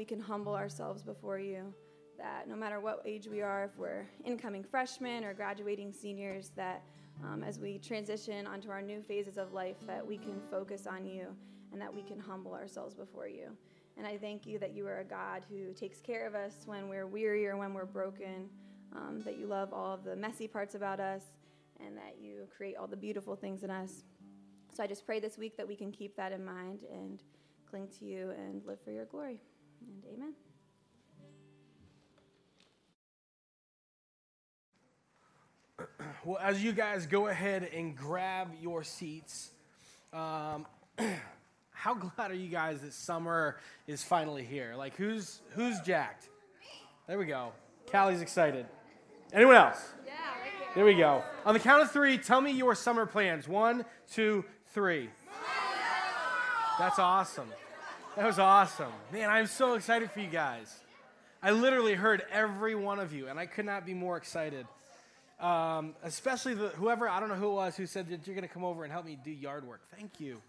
we can humble ourselves before you. That no matter what age we are, if we're incoming freshmen or graduating seniors, that um, as we transition onto our new phases of life, that we can focus on you and that we can humble ourselves before you. And I thank you that you are a God who takes care of us when we're weary or when we're broken, um, that you love all of the messy parts about us, and that you create all the beautiful things in us. So I just pray this week that we can keep that in mind and cling to you and live for your glory. And amen. Well, as you guys go ahead and grab your seats, um, how glad are you guys that summer is finally here? Like, who's who's jacked? There we go. Callie's excited. Anyone else? Yeah. Right there we go. On the count of three, tell me your summer plans. One, two, three. That's awesome. That was awesome. Man, I'm so excited for you guys. I literally heard every one of you, and I could not be more excited. Um, especially the, whoever, I don't know who it was, who said that you're going to come over and help me do yard work. Thank you.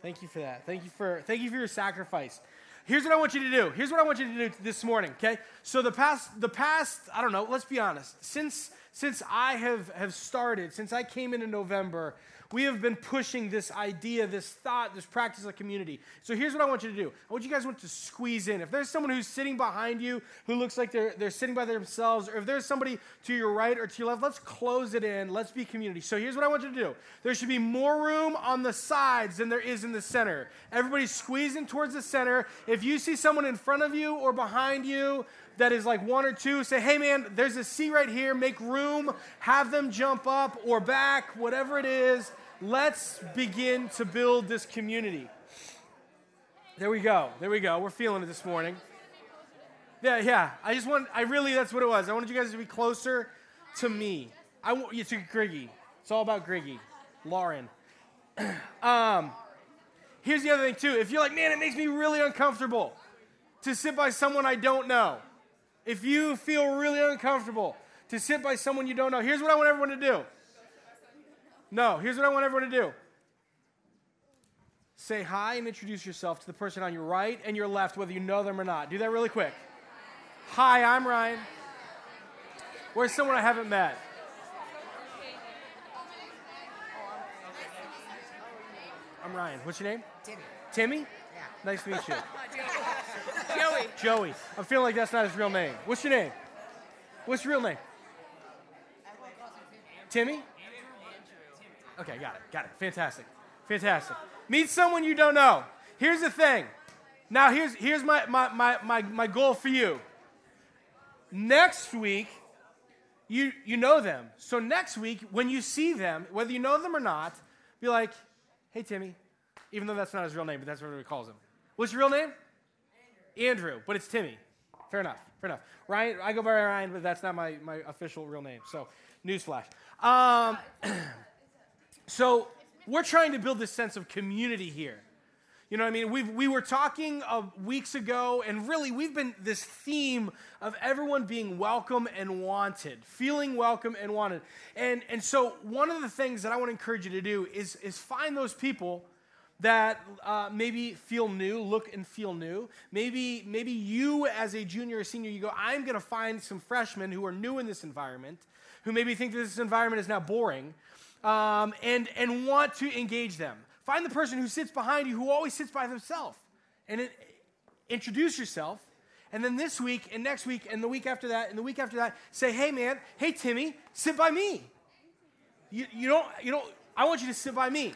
Thank you for that. Thank you for, thank you for your sacrifice. Here's what I want you to do. Here's what I want you to do this morning, okay? So the past, the past, I don't know, let's be honest. Since, since I have, have started, since I came in in November, we have been pushing this idea, this thought, this practice of community. So here's what I want you to do. I want you guys want to squeeze in. If there's someone who's sitting behind you who looks like they're, they're sitting by themselves, or if there's somebody to your right or to your left, let's close it in. Let's be community. So here's what I want you to do. There should be more room on the sides than there is in the center. Everybody's squeezing towards the center. If you see someone in front of you or behind you, that is like one or two, say, hey man, there's a seat right here, make room, have them jump up or back, whatever it is let's begin to build this community. There we go. There we go. We're feeling it this morning. Yeah, yeah. I just want, I really, that's what it was. I wanted you guys to be closer to me. I want you to Griggy. It's all about Griggy. Lauren. um, here's the other thing, too. If you're like, man, it makes me really uncomfortable to sit by someone I don't know. If you feel really uncomfortable to sit by someone you don't know, here's what I want everyone to do. No, here's what I want everyone to do say hi and introduce yourself to the person on your right and your left, whether you know them or not. Do that really quick. Hi, I'm Ryan. Where's someone I haven't met? I'm Ryan. What's your name? Timmy. Timmy? Yeah. Nice to meet you. Joey. Joey. I'm feeling like that's not his real name. What's your name? What's your real name? Timmy? Okay, got it. Got it. Fantastic. Fantastic. Meet someone you don't know. Here's the thing. Now, here's, here's my, my, my, my, my goal for you. Next week, you, you know them. So next week, when you see them, whether you know them or not, be like, hey, Timmy. Even though that's not his real name, but that's what he calls him. What's your real name? Andrew. Andrew, but it's Timmy. Fair enough. Fair enough. Ryan, I go by Ryan, but that's not my, my official real name. So, newsflash. Um, So we're trying to build this sense of community here. You know what I mean? we we were talking uh, weeks ago, and really, we've been this theme of everyone being welcome and wanted, feeling welcome and wanted. And, and so, one of the things that I want to encourage you to do is, is find those people that uh, maybe feel new, look and feel new. Maybe, maybe you, as a junior or senior, you go, I'm going to find some freshmen who are new in this environment, who maybe think that this environment is now boring um, and, and want to engage them. Find the person who sits behind you who always sits by themselves and it, introduce yourself. And then this week and next week and the week after that and the week after that, say, hey man, hey Timmy, sit by me. You, you don't, you don't, I want you to sit by me.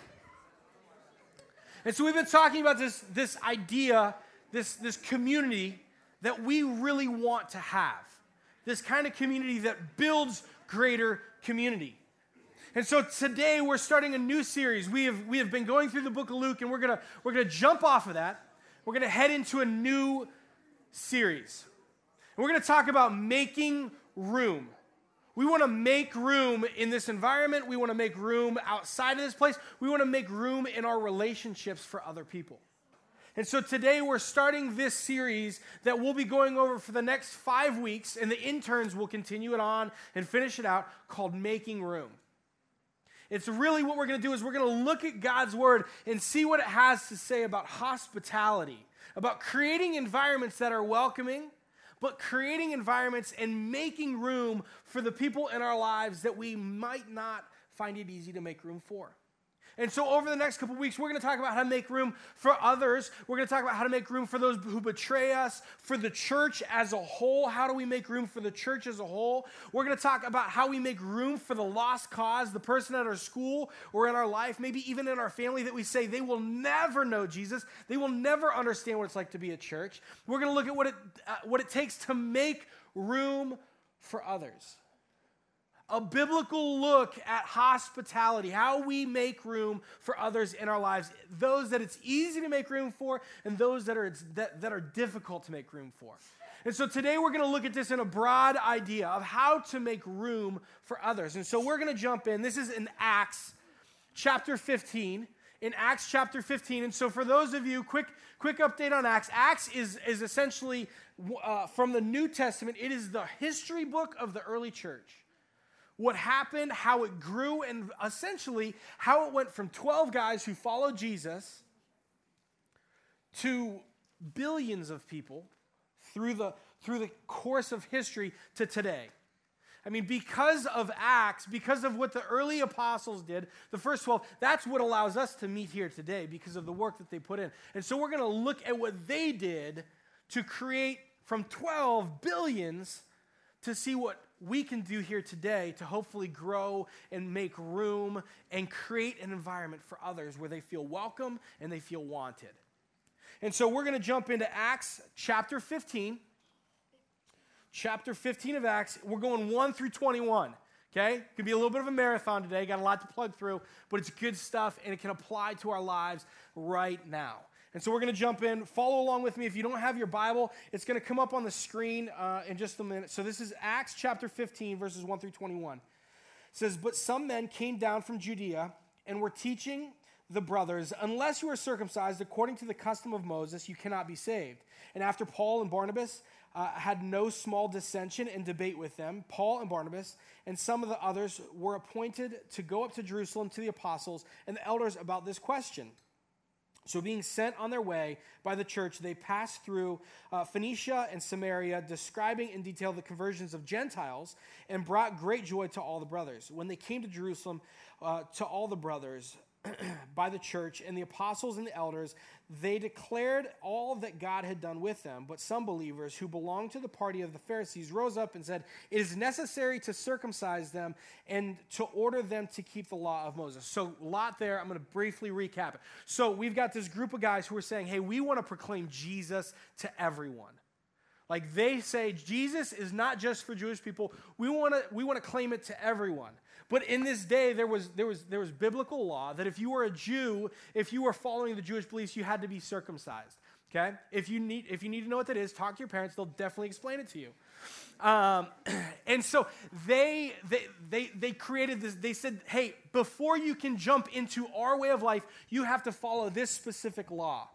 And so we've been talking about this, this idea, this, this community that we really want to have. This kind of community that builds greater community. And so today we're starting a new series. We have, we have been going through the book of Luke, and we're going we're gonna jump off of that. We're going to head into a new series. And we're going to talk about making room. We want to make room in this environment. We want to make room outside of this place. We want to make room in our relationships for other people. And so today we're starting this series that we'll be going over for the next five weeks, and the interns will continue it on and finish it out called Making Room. It's really what we're going to do is we're going to look at God's word and see what it has to say about hospitality, about creating environments that are welcoming, but creating environments and making room for the people in our lives that we might not find it easy to make room for. And so, over the next couple weeks, we're going to talk about how to make room for others. We're going to talk about how to make room for those who betray us, for the church as a whole. How do we make room for the church as a whole? We're going to talk about how we make room for the lost cause, the person at our school or in our life, maybe even in our family that we say they will never know Jesus. They will never understand what it's like to be a church. We're going to look at what it, uh, what it takes to make room for others a biblical look at hospitality, how we make room for others in our lives, those that it's easy to make room for and those that are, that, that are difficult to make room for. And so today we're going to look at this in a broad idea of how to make room for others. And so we're going to jump in. This is in Acts chapter 15. In Acts chapter 15. And so for those of you, quick, quick update on Acts. Acts is, is essentially uh, from the New Testament, it is the history book of the early church what happened, how it grew, and essentially how it went from 12 guys who followed Jesus to billions of people through the, through the course of history to today. I mean, because of Acts, because of what the early apostles did, the first 12, that's what allows us to meet here today because of the work that they put in. And so we're going to look at what they did to create from 12 billions to see what we can do here today to hopefully grow and make room and create an environment for others where they feel welcome and they feel wanted. And so we're going to jump into Acts chapter 15. Chapter 15 of Acts. We're going 1 through 21. Okay? Can be a little bit of a marathon today. Got a lot to plug through, but it's good stuff and it can apply to our lives right now. And so we're going to jump in. Follow along with me. If you don't have your Bible, it's going to come up on the screen uh, in just a minute. So this is Acts chapter 15, verses 1 through 21. It says, But some men came down from Judea and were teaching the brothers, Unless you are circumcised according to the custom of Moses, you cannot be saved. And after Paul and Barnabas uh, had no small dissension and debate with them, Paul and Barnabas and some of the others were appointed to go up to Jerusalem to the apostles and the elders about this question. So, being sent on their way by the church, they passed through uh, Phoenicia and Samaria, describing in detail the conversions of Gentiles, and brought great joy to all the brothers. When they came to Jerusalem, uh, to all the brothers, by the church and the apostles and the elders, they declared all that God had done with them. But some believers who belonged to the party of the Pharisees rose up and said, It is necessary to circumcise them and to order them to keep the law of Moses. So, a lot there. I'm going to briefly recap it. So, we've got this group of guys who are saying, Hey, we want to proclaim Jesus to everyone. Like they say, Jesus is not just for Jewish people. We want to we want to claim it to everyone. But in this day, there was, there, was, there was biblical law that if you were a Jew, if you were following the Jewish beliefs, you had to be circumcised. Okay? If you need, if you need to know what that is, talk to your parents. They'll definitely explain it to you. Um, and so they, they, they, they created this, they said, hey, before you can jump into our way of life, you have to follow this specific law.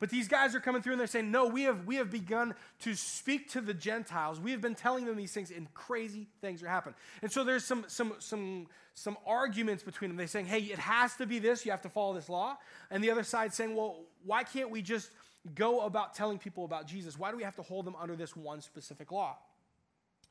But these guys are coming through and they're saying, No, we have, we have begun to speak to the Gentiles. We have been telling them these things, and crazy things are happening. And so there's some, some, some, some arguments between them. They're saying, Hey, it has to be this. You have to follow this law. And the other side saying, Well, why can't we just go about telling people about Jesus? Why do we have to hold them under this one specific law?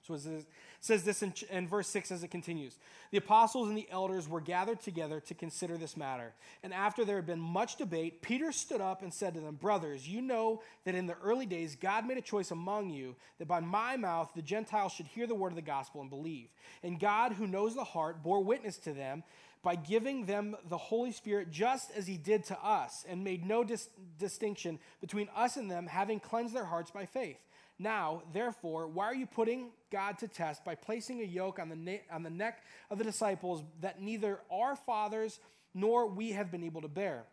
So it says this in, in, verse 6 as it continues. The apostles and the elders were gathered together to consider this matter. And after there had been much debate, Peter stood up and said to them, Brothers, you know that in the early days God made a choice among you that by my mouth the Gentiles should hear the word of the gospel and believe. And God, who knows the heart, bore witness to them by giving them the Holy Spirit just as he did to us, and made no dis- distinction between us and them, having cleansed their hearts by faith. Now, therefore, why are you putting God to test by placing a yoke on the, on the neck of the disciples that neither our fathers nor we have been able to bear?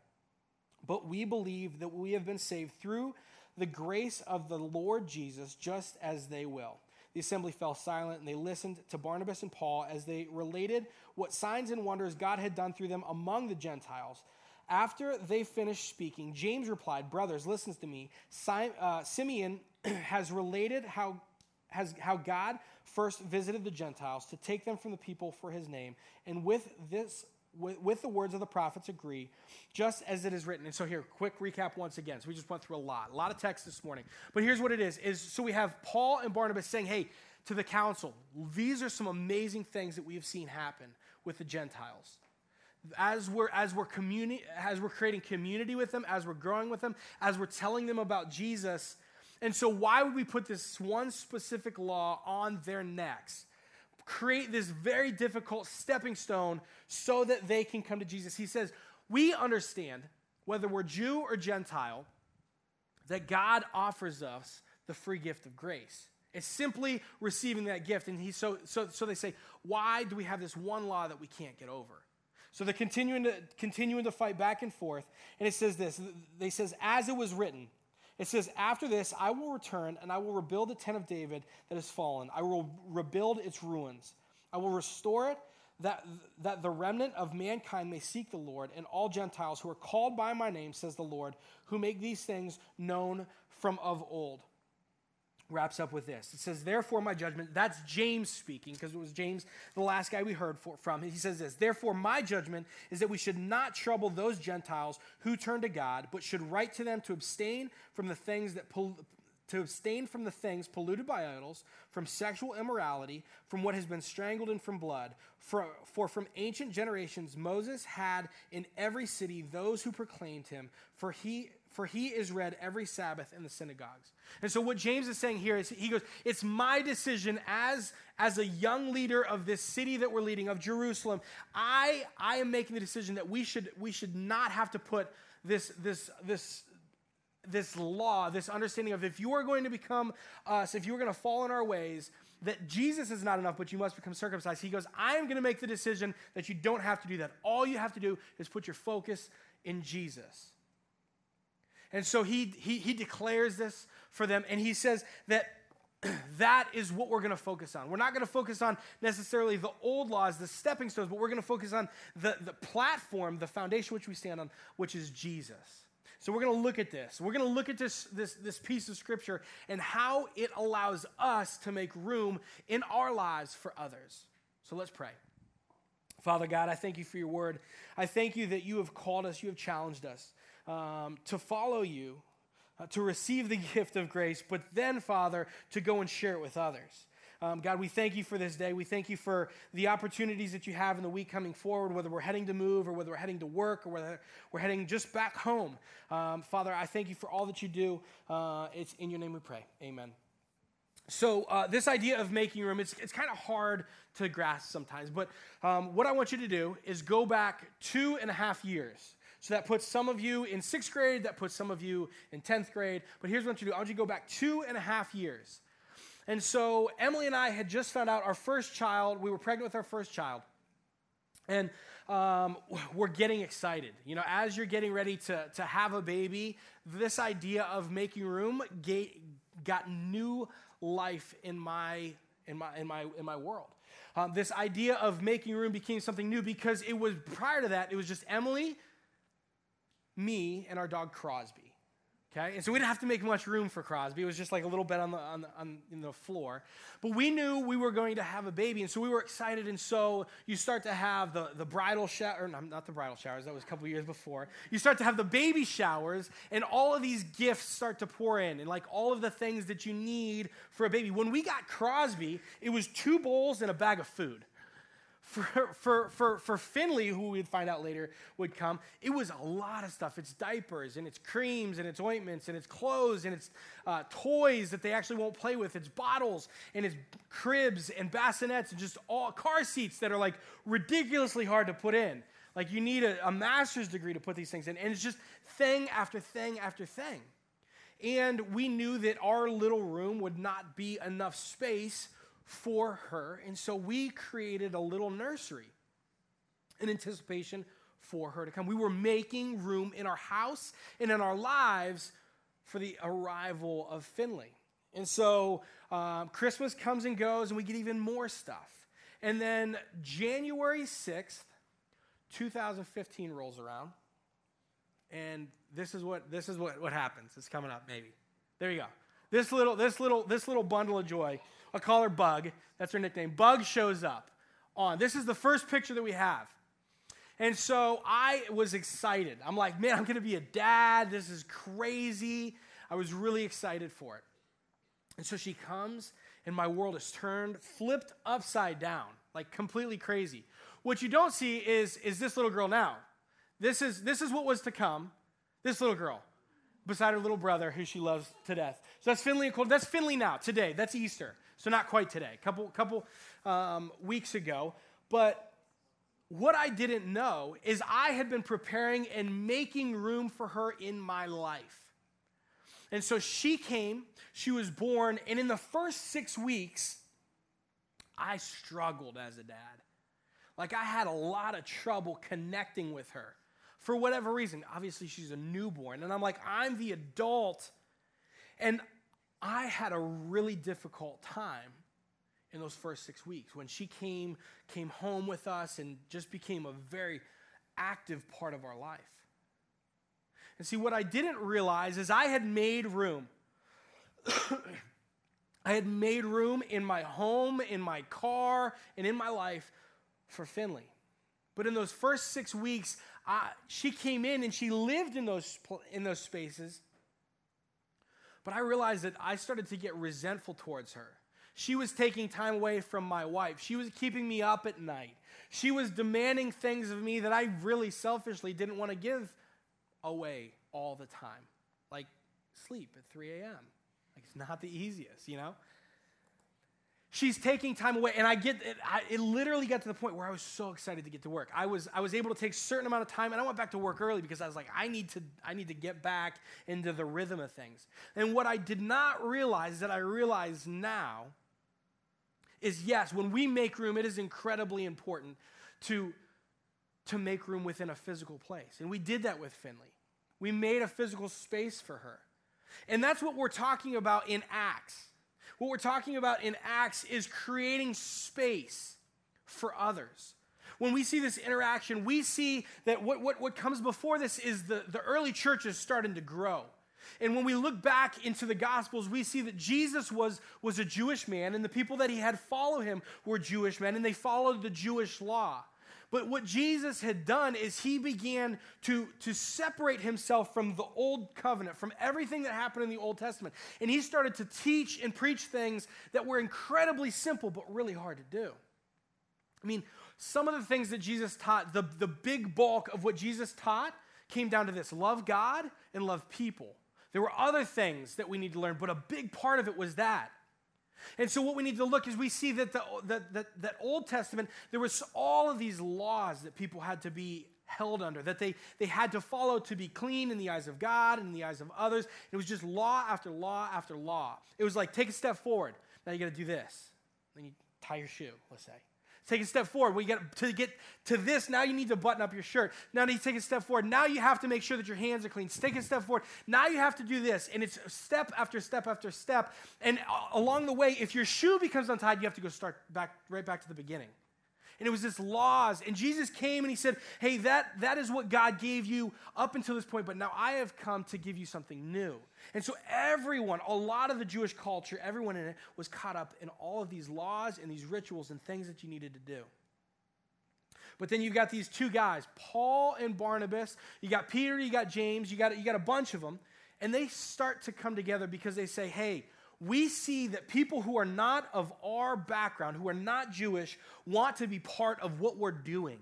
But we believe that we have been saved through the grace of the Lord Jesus, just as they will. The assembly fell silent and they listened to Barnabas and Paul as they related what signs and wonders God had done through them among the Gentiles. After they finished speaking, James replied, Brothers, listen to me. Uh, Simeon has related how, has, how God first visited the Gentiles to take them from the people for his name. And with this, with, with the words of the prophets agree, just as it is written. And so here, quick recap once again. So we just went through a lot, a lot of text this morning. But here's what it is: is so we have Paul and Barnabas saying, "Hey, to the council, these are some amazing things that we have seen happen with the Gentiles." As we're, as, we're communi- as we're creating community with them, as we're growing with them, as we're telling them about Jesus. And so, why would we put this one specific law on their necks? create this very difficult stepping stone so that they can come to Jesus. He says, We understand, whether we're Jew or Gentile, that God offers us the free gift of grace. It's simply receiving that gift. And he, so, so, so they say, Why do we have this one law that we can't get over? So they're continuing to, continuing to fight back and forth. And it says this they says, As it was written, it says, After this, I will return and I will rebuild the tent of David that has fallen. I will rebuild its ruins. I will restore it that, that the remnant of mankind may seek the Lord and all Gentiles who are called by my name, says the Lord, who make these things known from of old wraps up with this. It says, Therefore, my judgment, that's James speaking, because it was James, the last guy we heard for, from. He says this Therefore, my judgment is that we should not trouble those Gentiles who turn to God, but should write to them to abstain from the things that. to abstain from the things polluted by idols, from sexual immorality, from what has been strangled, and from blood. For, for from ancient generations Moses had in every city those who proclaimed him, for he for he is read every Sabbath in the synagogues. And so what James is saying here is he goes, it's my decision as, as a young leader of this city that we're leading, of Jerusalem. I, I am making the decision that we should, we should not have to put this, this, this, this law, this understanding of if you are going to become us, if you are going to fall in our ways, that Jesus is not enough, but you must become circumcised. He goes, I am going to make the decision that you don't have to do that. All you have to do is put your focus in Jesus. And so he, he, he declares this for them, and he says that that is what we're going to focus on. We're not going to focus on necessarily the old laws, the stepping stones, but we're going to focus on the, the platform, the foundation which we stand on, which is Jesus. So we're going to look at this. We're going to look at this, this, this piece of scripture and how it allows us to make room in our lives for others. So let's pray. Father God, I thank you for your word. I thank you that you have called us, you have challenged us um, to follow you, uh, to receive the gift of grace, but then, Father, to go and share it with others. Um, God, we thank you for this day. We thank you for the opportunities that you have in the week coming forward, whether we're heading to move or whether we're heading to work or whether we're heading just back home. Um, Father, I thank you for all that you do. Uh, it's in your name we pray. Amen. So, uh, this idea of making room, it's, it's kind of hard to grasp sometimes. But um, what I want you to do is go back two and a half years. So that puts some of you in sixth grade, that puts some of you in 10th grade. But here's what you do I want you to go back two and a half years. And so Emily and I had just found out our first child, we were pregnant with our first child. And um, we're getting excited. You know, as you're getting ready to, to have a baby, this idea of making room got new life in my, in my, in my, in my world. Um, this idea of making room became something new because it was prior to that, it was just Emily, me and our dog Crosby. Okay, and so we didn't have to make much room for Crosby. It was just like a little bed on the, on the, on, the floor. But we knew we were going to have a baby, and so we were excited. And so you start to have the, the bridal shower, no, not the bridal showers, that was a couple years before. You start to have the baby showers, and all of these gifts start to pour in, and like all of the things that you need for a baby. When we got Crosby, it was two bowls and a bag of food for, for, for, for Finley, who we'd find out later would come, it was a lot of stuff. It's diapers and it's creams and it's ointments and it's clothes and it's uh, toys that they actually won't play with. It's bottles and it's cribs and bassinets and just all car seats that are like ridiculously hard to put in. Like you need a, a master's degree to put these things in. And it's just thing after thing after thing. And we knew that our little room would not be enough space for her. And so we created a little nursery in anticipation for her to come. We were making room in our house and in our lives for the arrival of Finley. And so um, Christmas comes and goes, and we get even more stuff. And then January 6th, 2015 rolls around. And this is what this is what, what happens. It's coming up, maybe. There you go. This little, this little, this little bundle of joy I'll call her Bug. That's her nickname. Bug shows up on. This is the first picture that we have. And so I was excited. I'm like, man, I'm going to be a dad. This is crazy. I was really excited for it. And so she comes, and my world is turned, flipped upside down, like completely crazy. What you don't see is, is this little girl now. This is, this is what was to come. This little girl, beside her little brother, who she loves to death. So that's Finley and Cole. That's Finley now, today. That's Easter. So not quite today, couple, couple um, weeks ago. But what I didn't know is I had been preparing and making room for her in my life. And so she came, she was born, and in the first six weeks, I struggled as a dad. Like I had a lot of trouble connecting with her for whatever reason. Obviously, she's a newborn, and I'm like, I'm the adult. And I had a really difficult time in those first six weeks when she came came home with us and just became a very active part of our life. And see what i didn't realize is i had made room. I had made room in my home in my car and in my life for finley. But in those first six weeks I, she came in and she lived in those, in those spaces but i realized that i started to get resentful towards her she was taking time away from my wife. She was keeping me up at night. She was demanding things of me that I really selfishly didn't want to give away all the time, like sleep at 3 a.m. Like it's not the easiest, you know? She's taking time away, and I get it, I, it literally got to the point where I was so excited to get to work. I was, I was able to take a certain amount of time, and I went back to work early because I was like, I need to, I need to get back into the rhythm of things. And what I did not realize that I realize now is yes, when we make room, it is incredibly important to, to make room within a physical place. And we did that with Finley. We made a physical space for her. And that's what we're talking about in Acts. What we're talking about in Acts is creating space for others. When we see this interaction, we see that what, what, what comes before this is the, the early church is starting to grow. And when we look back into the Gospels, we see that Jesus was, was a Jewish man, and the people that he had follow him were Jewish men, and they followed the Jewish law. But what Jesus had done is he began to, to separate himself from the old covenant, from everything that happened in the Old Testament. And he started to teach and preach things that were incredibly simple, but really hard to do. I mean, some of the things that Jesus taught, the, the big bulk of what Jesus taught came down to this love God and love people. There were other things that we need to learn, but a big part of it was that. And so, what we need to look is we see that the, that, that, Old Testament, there was all of these laws that people had to be held under, that they, they had to follow to be clean in the eyes of God and in the eyes of others. It was just law after law after law. It was like, take a step forward. Now you got to do this. Then you tie your shoe, let's say. Take a step forward. We get to get to this. Now you need to button up your shirt. Now you take a step forward. Now you have to make sure that your hands are clean. Take a step forward. Now you have to do this, and it's step after step after step. And along the way, if your shoe becomes untied, you have to go start back right back to the beginning and it was this laws. And jesus came and he said hey that, that is what god gave you up until this point but now i have come to give you something new. And so everyone a lot of the jewish culture everyone in it was caught up in all of these laws and these rituals and things that you needed to do. But then you've got these two guys paul and barnabas. You got peter you got james you got, you got a bunch of them and they start to come together because they say hey we see that people who are not of our background, who are not Jewish, want to be part of what we're doing.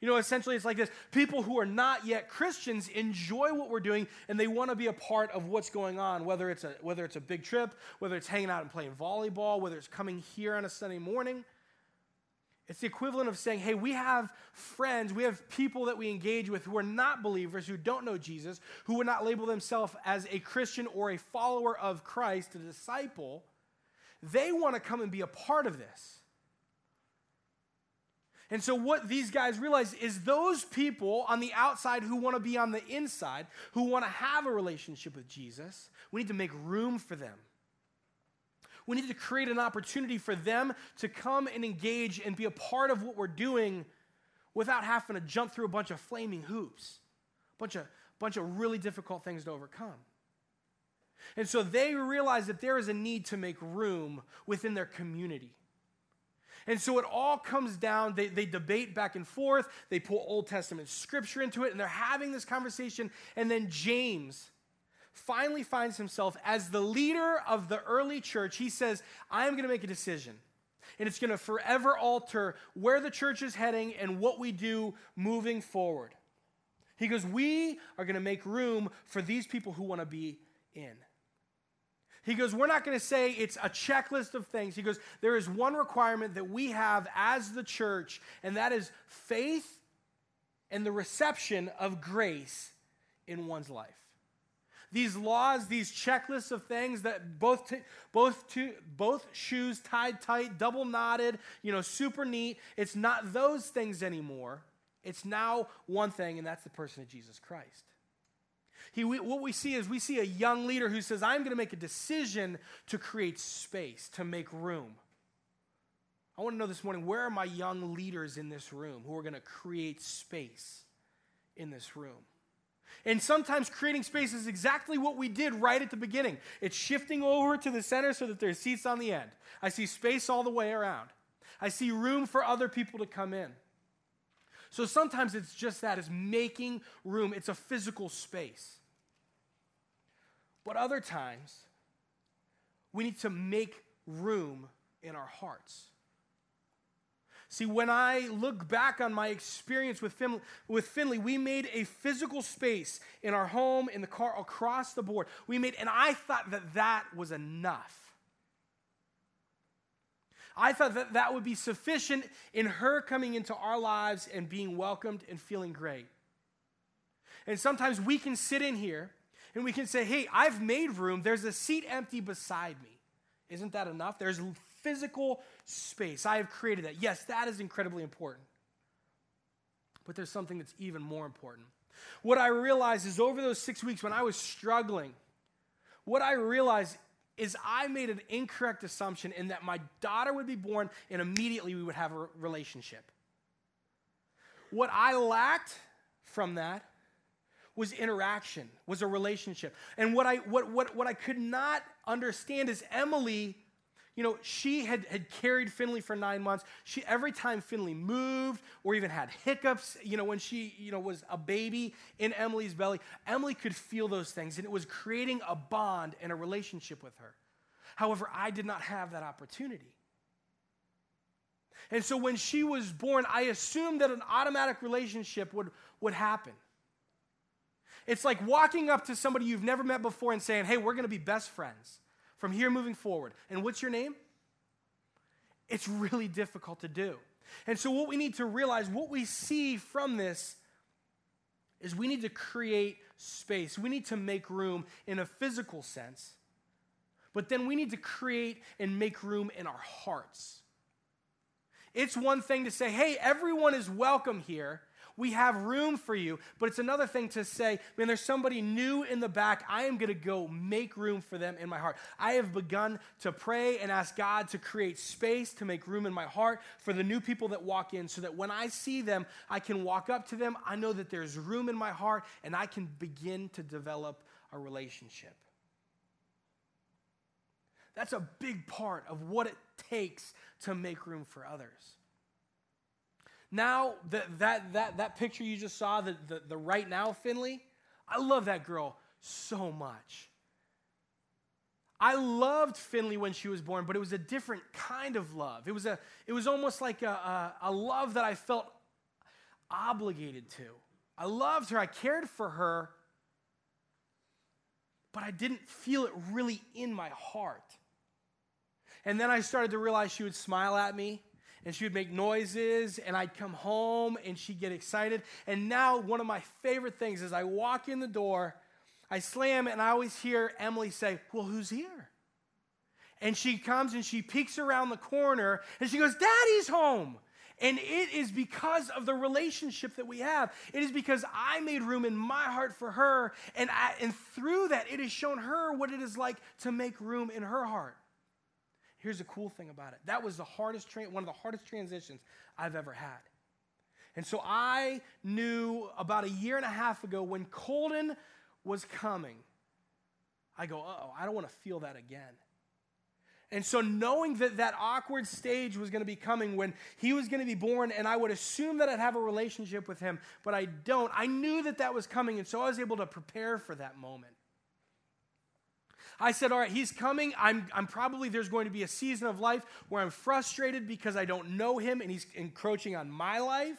You know, essentially, it's like this people who are not yet Christians enjoy what we're doing and they want to be a part of what's going on, whether it's, a, whether it's a big trip, whether it's hanging out and playing volleyball, whether it's coming here on a Sunday morning. It's the equivalent of saying, hey, we have friends, we have people that we engage with who are not believers, who don't know Jesus, who would not label themselves as a Christian or a follower of Christ, a disciple. They want to come and be a part of this. And so, what these guys realize is those people on the outside who want to be on the inside, who want to have a relationship with Jesus, we need to make room for them. We need to create an opportunity for them to come and engage and be a part of what we're doing without having to jump through a bunch of flaming hoops, a bunch of, bunch of really difficult things to overcome. And so they realize that there is a need to make room within their community. And so it all comes down, they, they debate back and forth, they pull Old Testament scripture into it, and they're having this conversation. And then James finally finds himself as the leader of the early church. He says, I am going to make a decision. And it's going to forever alter where the church is heading and what we do moving forward. He goes, We are going to make room for these people who want to be in. He goes, We're not going to say it's a checklist of things. He goes, There is one requirement that we have as the church, and that is faith and the reception of grace in one's life. These laws, these checklists of things that both, t- both, both shoes tied tight, double knotted, you know, super neat, it's not those things anymore. It's now one thing, and that's the person of Jesus Christ. He, we, what we see is we see a young leader who says, I'm going to make a decision to create space, to make room. I want to know this morning where are my young leaders in this room who are going to create space in this room? And sometimes creating space is exactly what we did right at the beginning. It's shifting over to the center so that there's seats on the end. I see space all the way around. I see room for other people to come in. So sometimes it's just that, it's making room. It's a physical space. But other times, we need to make room in our hearts. See, when I look back on my experience with Finley, with Finley, we made a physical space in our home, in the car, across the board. We made, and I thought that that was enough. I thought that that would be sufficient in her coming into our lives and being welcomed and feeling great. And sometimes we can sit in here and we can say, hey, I've made room. There's a seat empty beside me. Isn't that enough? There's physical space. I have created that. Yes, that is incredibly important. But there's something that's even more important. What I realized is over those six weeks when I was struggling, what I realized is I made an incorrect assumption in that my daughter would be born and immediately we would have a relationship. What I lacked from that was interaction, was a relationship. And what I, what, what, what I could not understand is Emily, you know, she had, had carried Finley for nine months. She, every time Finley moved or even had hiccups, you know, when she, you know, was a baby in Emily's belly, Emily could feel those things and it was creating a bond and a relationship with her. However, I did not have that opportunity. And so when she was born, I assumed that an automatic relationship would, would happen. It's like walking up to somebody you've never met before and saying, hey, we're going to be best friends from here moving forward. And what's your name? It's really difficult to do. And so, what we need to realize, what we see from this, is we need to create space. We need to make room in a physical sense, but then we need to create and make room in our hearts. It's one thing to say, hey, everyone is welcome here. We have room for you. But it's another thing to say, man, there's somebody new in the back. I am going to go make room for them in my heart. I have begun to pray and ask God to create space to make room in my heart for the new people that walk in so that when I see them, I can walk up to them. I know that there's room in my heart and I can begin to develop a relationship. That's a big part of what it takes to make room for others. Now, that, that, that, that picture you just saw, the, the, the right now Finley, I love that girl so much. I loved Finley when she was born, but it was a different kind of love. It was, a, it was almost like a, a, a love that I felt obligated to. I loved her, I cared for her, but I didn't feel it really in my heart. And then I started to realize she would smile at me and she would make noises, and I'd come home and she'd get excited. And now, one of my favorite things is I walk in the door, I slam, and I always hear Emily say, Well, who's here? And she comes and she peeks around the corner and she goes, Daddy's home. And it is because of the relationship that we have. It is because I made room in my heart for her. And, I, and through that, it has shown her what it is like to make room in her heart. Here's the cool thing about it. That was the hardest tra- one of the hardest transitions I've ever had. And so I knew about a year and a half ago when Colden was coming, I go, oh, I don't want to feel that again. And so, knowing that that awkward stage was going to be coming when he was going to be born, and I would assume that I'd have a relationship with him, but I don't, I knew that that was coming, and so I was able to prepare for that moment. I said, All right, he's coming. I'm, I'm probably, there's going to be a season of life where I'm frustrated because I don't know him and he's encroaching on my life.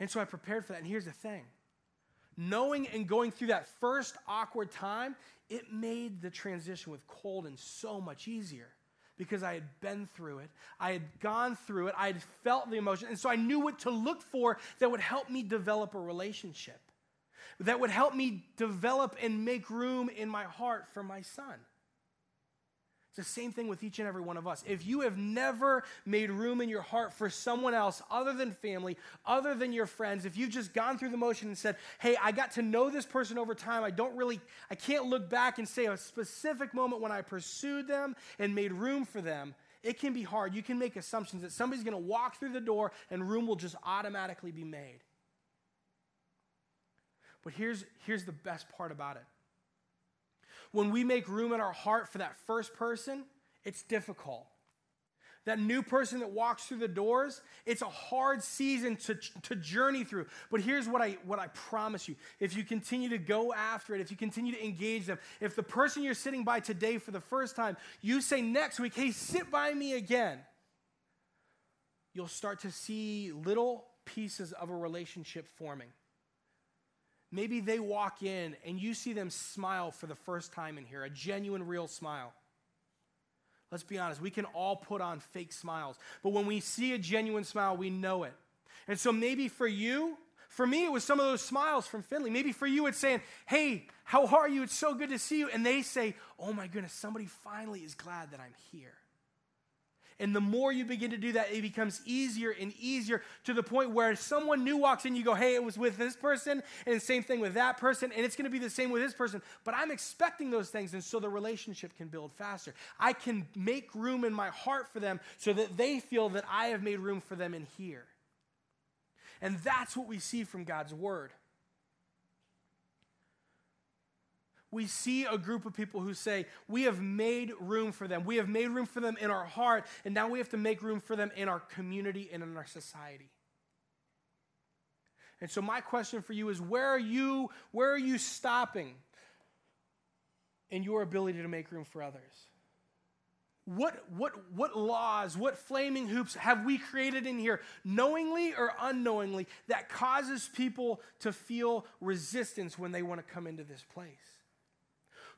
And so I prepared for that. And here's the thing knowing and going through that first awkward time, it made the transition with Colden so much easier because I had been through it. I had gone through it. I had felt the emotion. And so I knew what to look for that would help me develop a relationship that would help me develop and make room in my heart for my son. It's the same thing with each and every one of us. If you have never made room in your heart for someone else other than family, other than your friends, if you've just gone through the motion and said, hey, I got to know this person over time, I don't really, I can't look back and say a specific moment when I pursued them and made room for them, it can be hard. You can make assumptions that somebody's going to walk through the door and room will just automatically be made. But here's, here's the best part about it. When we make room in our heart for that first person, it's difficult. That new person that walks through the doors, it's a hard season to, to journey through. But here's what I, what I promise you. If you continue to go after it, if you continue to engage them, if the person you're sitting by today for the first time, you say next week, hey, sit by me again, you'll start to see little pieces of a relationship forming. Maybe they walk in and you see them smile for the first time in here, a genuine, real smile. Let's be honest, we can all put on fake smiles, but when we see a genuine smile, we know it. And so maybe for you, for me, it was some of those smiles from Finley. Maybe for you, it's saying, Hey, how are you? It's so good to see you. And they say, Oh my goodness, somebody finally is glad that I'm here. And the more you begin to do that, it becomes easier and easier to the point where someone new walks in, you go, hey, it was with this person, and the same thing with that person, and it's going to be the same with this person. But I'm expecting those things, and so the relationship can build faster. I can make room in my heart for them so that they feel that I have made room for them in here. And that's what we see from God's word. We see a group of people who say, We have made room for them. We have made room for them in our heart, and now we have to make room for them in our community and in our society. And so my question for you is where are you where are you stopping in your ability to make room for others? What, what, what laws, what flaming hoops have we created in here, knowingly or unknowingly, that causes people to feel resistance when they want to come into this place?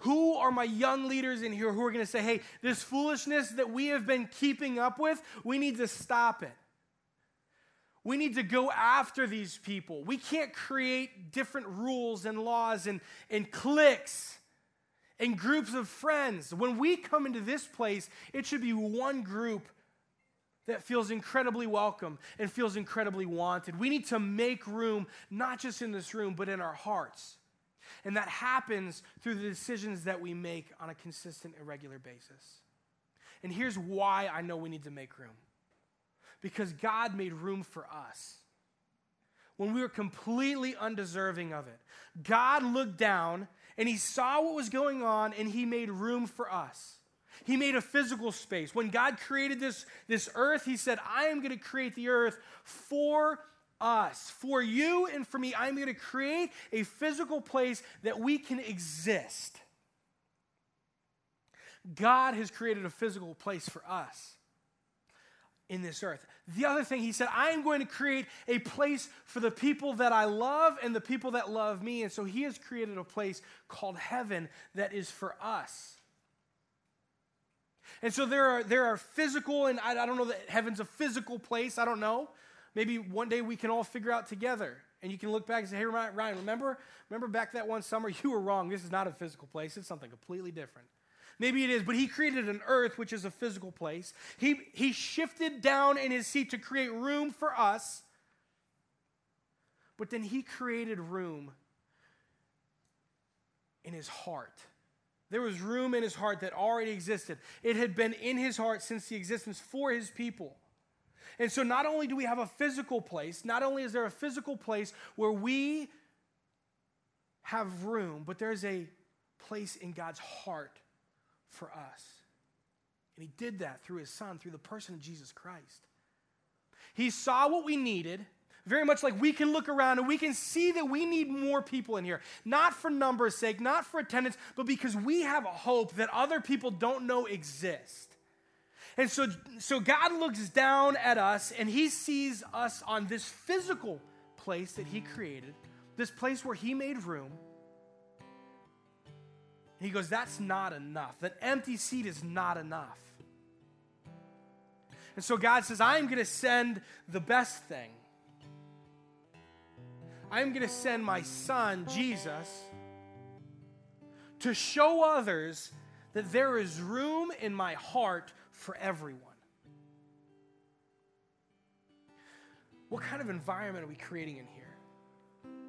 Who are my young leaders in here who are going to say, hey, this foolishness that we have been keeping up with, we need to stop it? We need to go after these people. We can't create different rules and laws and, and cliques and groups of friends. When we come into this place, it should be one group that feels incredibly welcome and feels incredibly wanted. We need to make room, not just in this room, but in our hearts. And that happens through the decisions that we make on a consistent, irregular basis. And here's why I know we need to make room because God made room for us when we were completely undeserving of it. God looked down and he saw what was going on and he made room for us. He made a physical space. When God created this, this earth, he said, I am going to create the earth for us, for you and for me, I'm going to create a physical place that we can exist. God has created a physical place for us in this earth. The other thing, he said, I am going to create a place for the people that I love and the people that love me. And so he has created a place called heaven that is for us. And so there are, there are physical, and I, I don't know that heaven's a physical place, I don't know maybe one day we can all figure out together. And you can look back and say, hey, Ryan, remember, remember back that one summer? You were wrong. This is not a physical place, it's something completely different. Maybe it is, but he created an earth, which is a physical place. He, he shifted down in his seat to create room for us. But then he created room in his heart. There was room in his heart that already existed. It had been in his heart since the existence for his people. And so, not only do we have a physical place, not only is there a physical place where we have room, but there's a place in God's heart for us. And he did that through his son, through the person of Jesus Christ. He saw what we needed, very much like we can look around and we can see that we need more people in here. Not for numbers' sake, not for attendance, but because we have a hope that other people don't know exists. And so, so God looks down at us and he sees us on this physical place that he created, this place where he made room. And he goes, That's not enough. That empty seat is not enough. And so God says, I'm going to send the best thing. I'm going to send my son, Jesus, to show others that there is room in my heart for everyone. What kind of environment are we creating in here?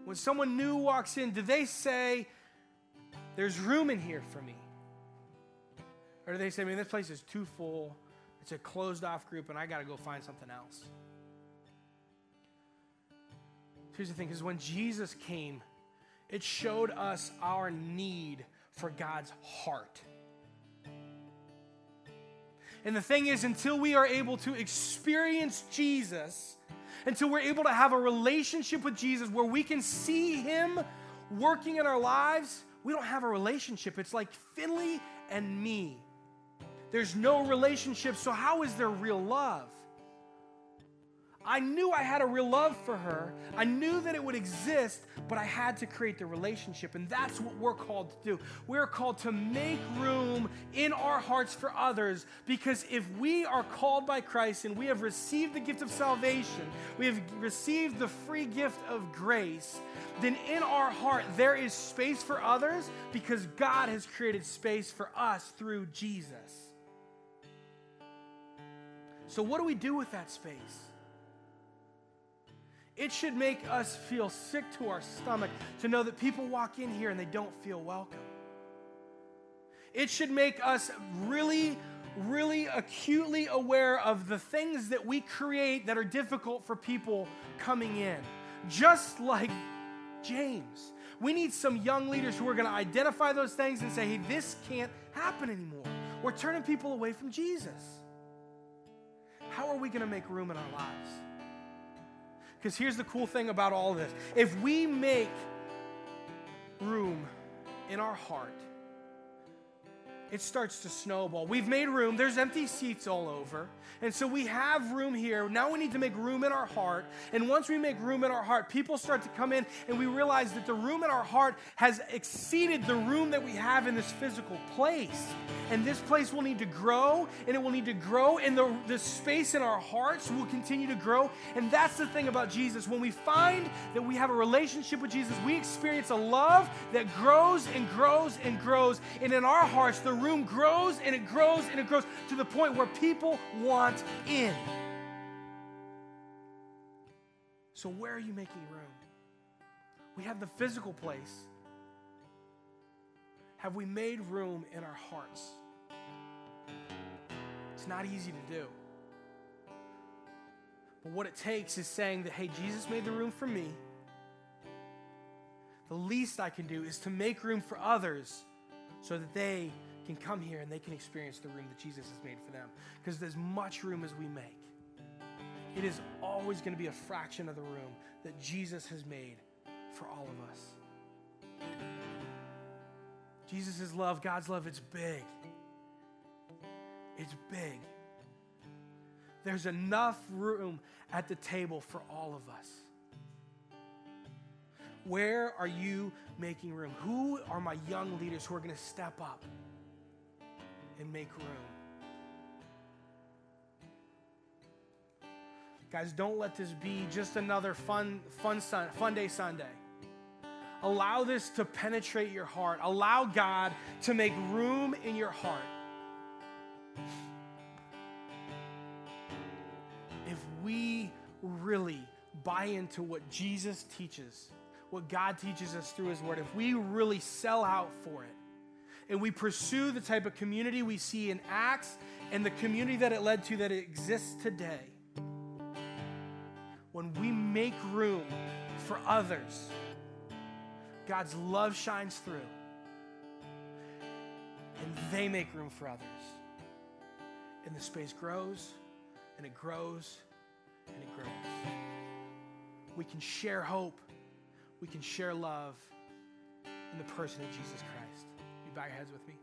When someone new walks in, do they say, There's room in here for me? Or do they say, I mean, this place is too full, it's a closed off group, and I got to go find something else? Here's the thing because when Jesus came, it showed us our need for God's heart. And the thing is, until we are able to experience Jesus, until we're able to have a relationship with Jesus where we can see Him working in our lives, we don't have a relationship. It's like Finley and me. There's no relationship, so how is there real love? I knew I had a real love for her. I knew that it would exist, but I had to create the relationship. And that's what we're called to do. We're called to make room in our hearts for others because if we are called by Christ and we have received the gift of salvation, we have received the free gift of grace, then in our heart there is space for others because God has created space for us through Jesus. So, what do we do with that space? It should make us feel sick to our stomach to know that people walk in here and they don't feel welcome. It should make us really, really acutely aware of the things that we create that are difficult for people coming in. Just like James. We need some young leaders who are going to identify those things and say, hey, this can't happen anymore. We're turning people away from Jesus. How are we going to make room in our lives? Because here's the cool thing about all this. If we make room in our heart, it starts to snowball. We've made room, there's empty seats all over. And so we have room here. Now we need to make room in our heart. And once we make room in our heart, people start to come in and we realize that the room in our heart has exceeded the room that we have in this physical place. And this place will need to grow and it will need to grow, and the, the space in our hearts will continue to grow. And that's the thing about Jesus. When we find that we have a relationship with Jesus, we experience a love that grows and grows and grows. And in our hearts, the room grows and it grows and it grows to the point where people want in. So, where are you making room? We have the physical place. Have we made room in our hearts? It's not easy to do. But what it takes is saying that, hey, Jesus made the room for me. The least I can do is to make room for others so that they can come here and they can experience the room that Jesus has made for them. Because as much room as we make, it is always going to be a fraction of the room that Jesus has made for all of us. Jesus' love, God's love, it's big. It's big. There's enough room at the table for all of us. Where are you making room? Who are my young leaders who are going to step up and make room? Guys, don't let this be just another fun, fun, sun, fun day Sunday. Allow this to penetrate your heart. Allow God to make room in your heart. If we really buy into what Jesus teaches, what God teaches us through His Word, if we really sell out for it, and we pursue the type of community we see in Acts and the community that it led to that exists today, when we make room for others, God's love shines through, and they make room for others. and the space grows and it grows and it grows. We can share hope, we can share love in the person of Jesus Christ. Bow your heads with me.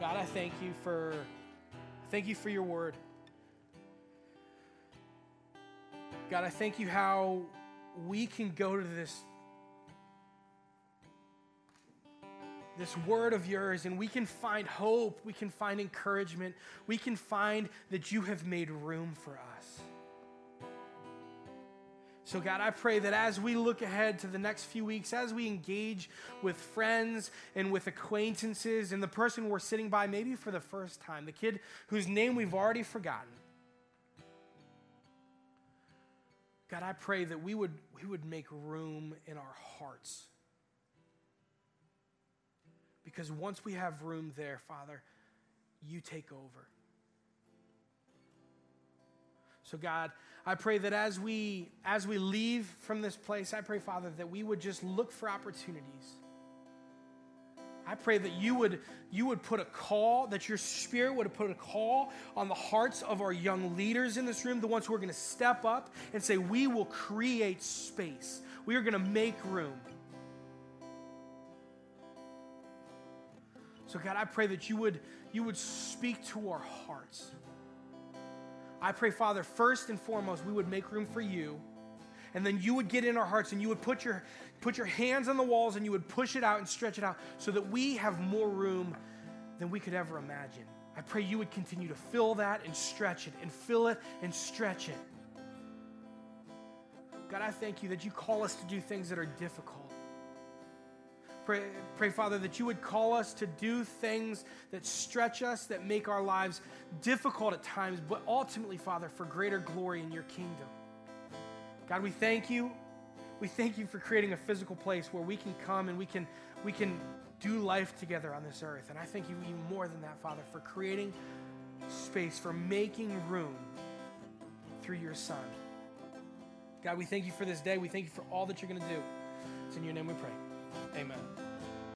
God, I thank you for thank you for your word. God, I thank you how we can go to this this word of yours and we can find hope, we can find encouragement, we can find that you have made room for us. So, God, I pray that as we look ahead to the next few weeks, as we engage with friends and with acquaintances and the person we're sitting by, maybe for the first time, the kid whose name we've already forgotten, God, I pray that we would, we would make room in our hearts. Because once we have room there, Father, you take over. So, God, I pray that as we as we leave from this place, I pray, Father, that we would just look for opportunities. I pray that you would you would put a call, that your spirit would put a call on the hearts of our young leaders in this room, the ones who are going to step up and say, We will create space. We are going to make room. So, God, I pray that you would, you would speak to our hearts. I pray, Father, first and foremost, we would make room for you. And then you would get in our hearts and you would put your, put your hands on the walls and you would push it out and stretch it out so that we have more room than we could ever imagine. I pray you would continue to fill that and stretch it and fill it and stretch it. God, I thank you that you call us to do things that are difficult. Pray, pray, Father, that you would call us to do things that stretch us, that make our lives difficult at times, but ultimately, Father, for greater glory in your kingdom. God, we thank you. We thank you for creating a physical place where we can come and we can, we can do life together on this earth. And I thank you even more than that, Father, for creating space, for making room through your Son. God, we thank you for this day. We thank you for all that you're going to do. It's in your name we pray. Amen.